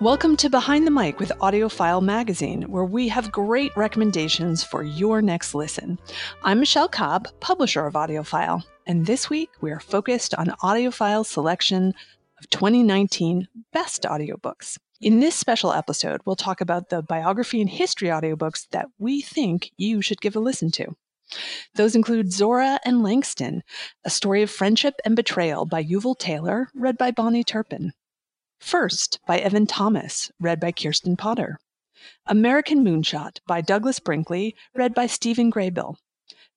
Welcome to Behind the Mic with AudioFile Magazine, where we have great recommendations for your next listen. I'm Michelle Cobb, publisher of AudioFile, and this week we are focused on AudioFile's selection of 2019 best audiobooks. In this special episode, we'll talk about the biography and history audiobooks that we think you should give a listen to. Those include Zora and Langston, a story of friendship and betrayal by Yuval Taylor, read by Bonnie Turpin. First by Evan Thomas, read by Kirsten Potter. American Moonshot by Douglas Brinkley, read by Stephen Graybill.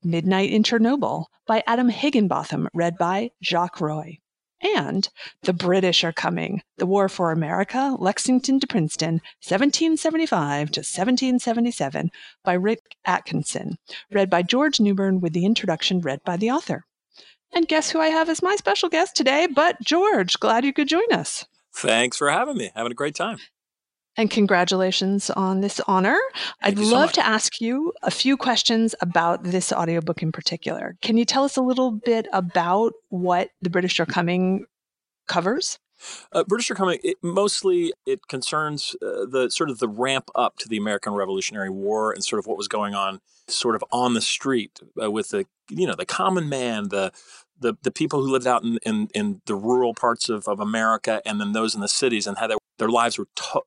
Midnight in Chernobyl by Adam Higginbotham, read by Jacques Roy. And The British Are Coming The War for America, Lexington to Princeton, 1775 to 1777 by Rick Atkinson, read by George Newbern with the introduction read by the author. And guess who I have as my special guest today? But George, glad you could join us. Thanks for having me. Having a great time. And congratulations on this honor. Thank I'd you so love to ask you a few questions about this audiobook in particular. Can you tell us a little bit about what The British Are Coming covers? Uh, British are coming. It, mostly, it concerns uh, the sort of the ramp up to the American Revolutionary War and sort of what was going on, sort of on the street uh, with the you know the common man, the the, the people who lived out in, in, in the rural parts of, of America, and then those in the cities, and how their their lives were to-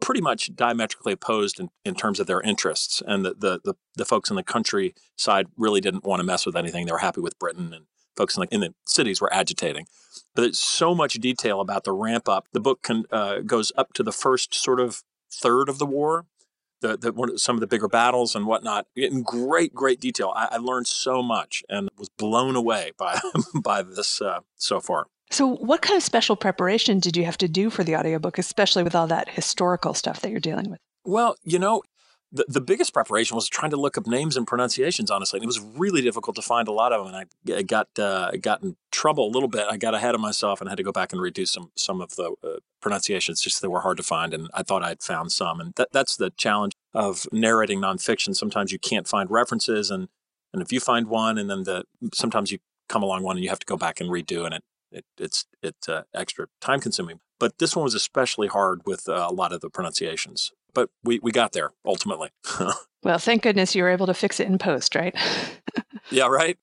pretty much diametrically opposed in, in terms of their interests. And the, the the the folks in the countryside really didn't want to mess with anything. They were happy with Britain, and folks in the, in the cities were agitating. But there's so much detail about the ramp up. The book can, uh, goes up to the first sort of third of the war, the, the one, some of the bigger battles and whatnot, in great, great detail. I, I learned so much and was blown away by by this uh, so far. So, what kind of special preparation did you have to do for the audiobook, especially with all that historical stuff that you're dealing with? Well, you know, the, the biggest preparation was trying to look up names and pronunciations, honestly. And it was really difficult to find a lot of them. And I, got uh, got in trouble a little bit. I got ahead of myself and had to go back and redo some some of the uh, pronunciations just they were hard to find. And I thought I'd found some. And that, that's the challenge of narrating nonfiction. Sometimes you can't find references. And, and if you find one and then the sometimes you come along one and you have to go back and redo and it, it it's it's uh, extra time consuming. But this one was especially hard with uh, a lot of the pronunciations. But we, we got there ultimately. Well, thank goodness you were able to fix it in post, right? yeah, right?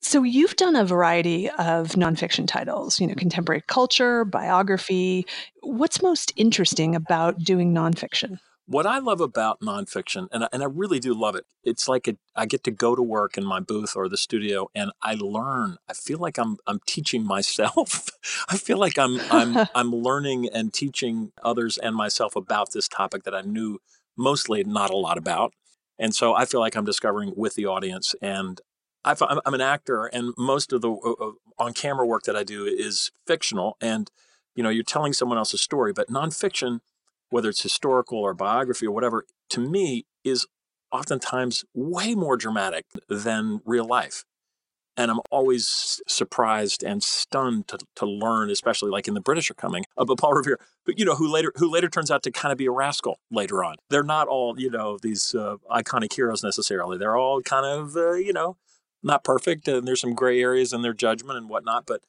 So, you've done a variety of nonfiction titles, you know, contemporary culture, biography. What's most interesting about doing nonfiction? What I love about nonfiction, and I, and I really do love it, it's like a, I get to go to work in my booth or the studio, and I learn. I feel like I'm I'm teaching myself. I feel like I'm I'm I'm learning and teaching others and myself about this topic that I knew mostly not a lot about, and so I feel like I'm discovering with the audience. And I, I'm an actor, and most of the uh, on camera work that I do is fictional, and you know you're telling someone else's story, but nonfiction whether it's historical or biography or whatever, to me is oftentimes way more dramatic than real life. And I'm always surprised and stunned to, to learn, especially like in the British are coming, about Paul Revere, but you know, who later who later turns out to kind of be a rascal later on. They're not all, you know, these uh, iconic heroes necessarily. They're all kind of, uh, you know, not perfect, and there's some gray areas in their judgment and whatnot. But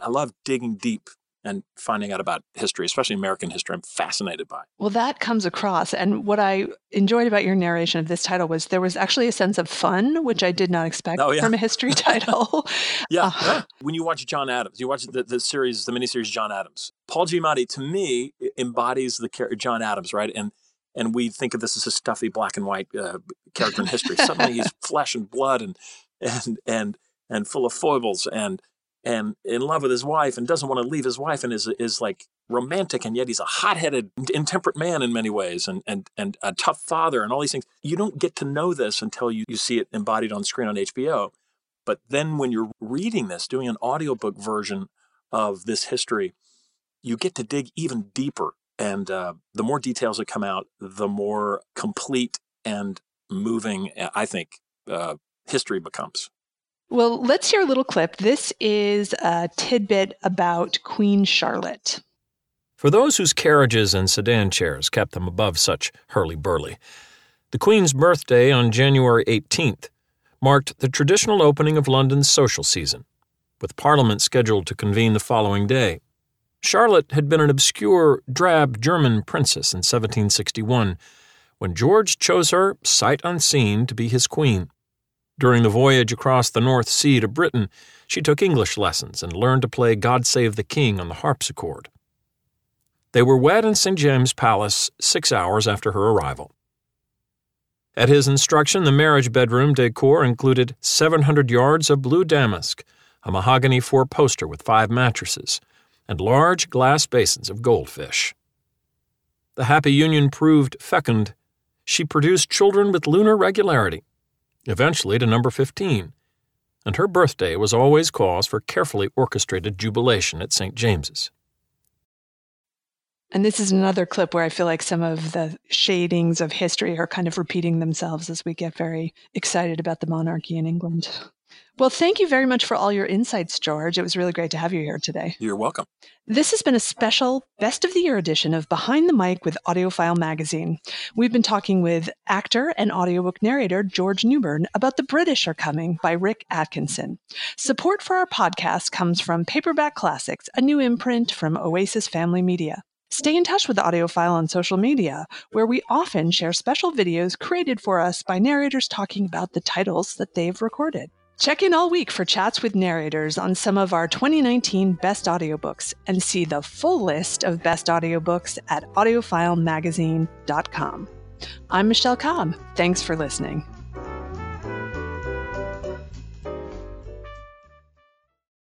I love digging deep and finding out about history, especially American history. I'm fascinated by. Well, that comes across. And what I enjoyed about your narration of this title was there was actually a sense of fun, which I did not expect Oh, yeah. from a history title. Yeah, Uh, yeah. When you watch John Adams, you watch the, the series, the miniseries John Adams. Paul Giamatti, to me, embodies the character John Adams, right? And and we think of this as a stuffy black and white uh, character in history. Suddenly, he's flesh and blood and and and and full of foibles and and in love with his wife and doesn't want to leave his wife and is is like romantic and yet he's a hot-headed intemperate man in many ways and and and a tough father and all these things. You don't get to know this until you, you see it embodied on screen on hbo but then when you're reading this doing an audiobook version of this history you get to dig even deeper and uh, the more details that come out the more complete and moving i think uh, history becomes well, let's hear a little clip. This is a tidbit about Queen Charlotte. For those whose carriages and sedan chairs kept them above such hurly burly, the Queen's birthday on January 18th marked the traditional opening of London's social season, with Parliament scheduled to convene the following day. Charlotte had been an obscure, drab German princess in 1761 when George chose her, sight unseen, to be his queen. During the voyage across the North Sea to Britain, she took English lessons and learned to play God Save the King on the harpsichord. They were wed in St. James's Palace six hours after her arrival. At his instruction, the marriage bedroom decor included 700 yards of blue damask, a mahogany four poster with five mattresses, and large glass basins of goldfish. The happy union proved fecund. She produced children with lunar regularity, eventually to number 15, and her birthday was always cause for carefully orchestrated jubilation at St. James's. And this is another clip where I feel like some of the shadings of history are kind of repeating themselves as we get very excited about the monarchy in England. Well, thank you very much for all your insights, George. It was really great to have you here today. You're welcome. This has been a special Best of the Year edition of Behind the Mic with AudioFile magazine. We've been talking with actor and audiobook narrator George Newbern about The British Are Coming by Rick Atkinson. Support for our podcast comes from Paperback Classics, a new imprint from Oasis Family Media. Stay in touch with AudioFile on social media, where we often share special videos created for us by narrators talking about the titles that they've recorded. Check in all week for chats with narrators on some of our 2019 best audiobooks and see the full list of best audiobooks at audiofilemagazine.com. I'm Michelle Cobb. Thanks for listening.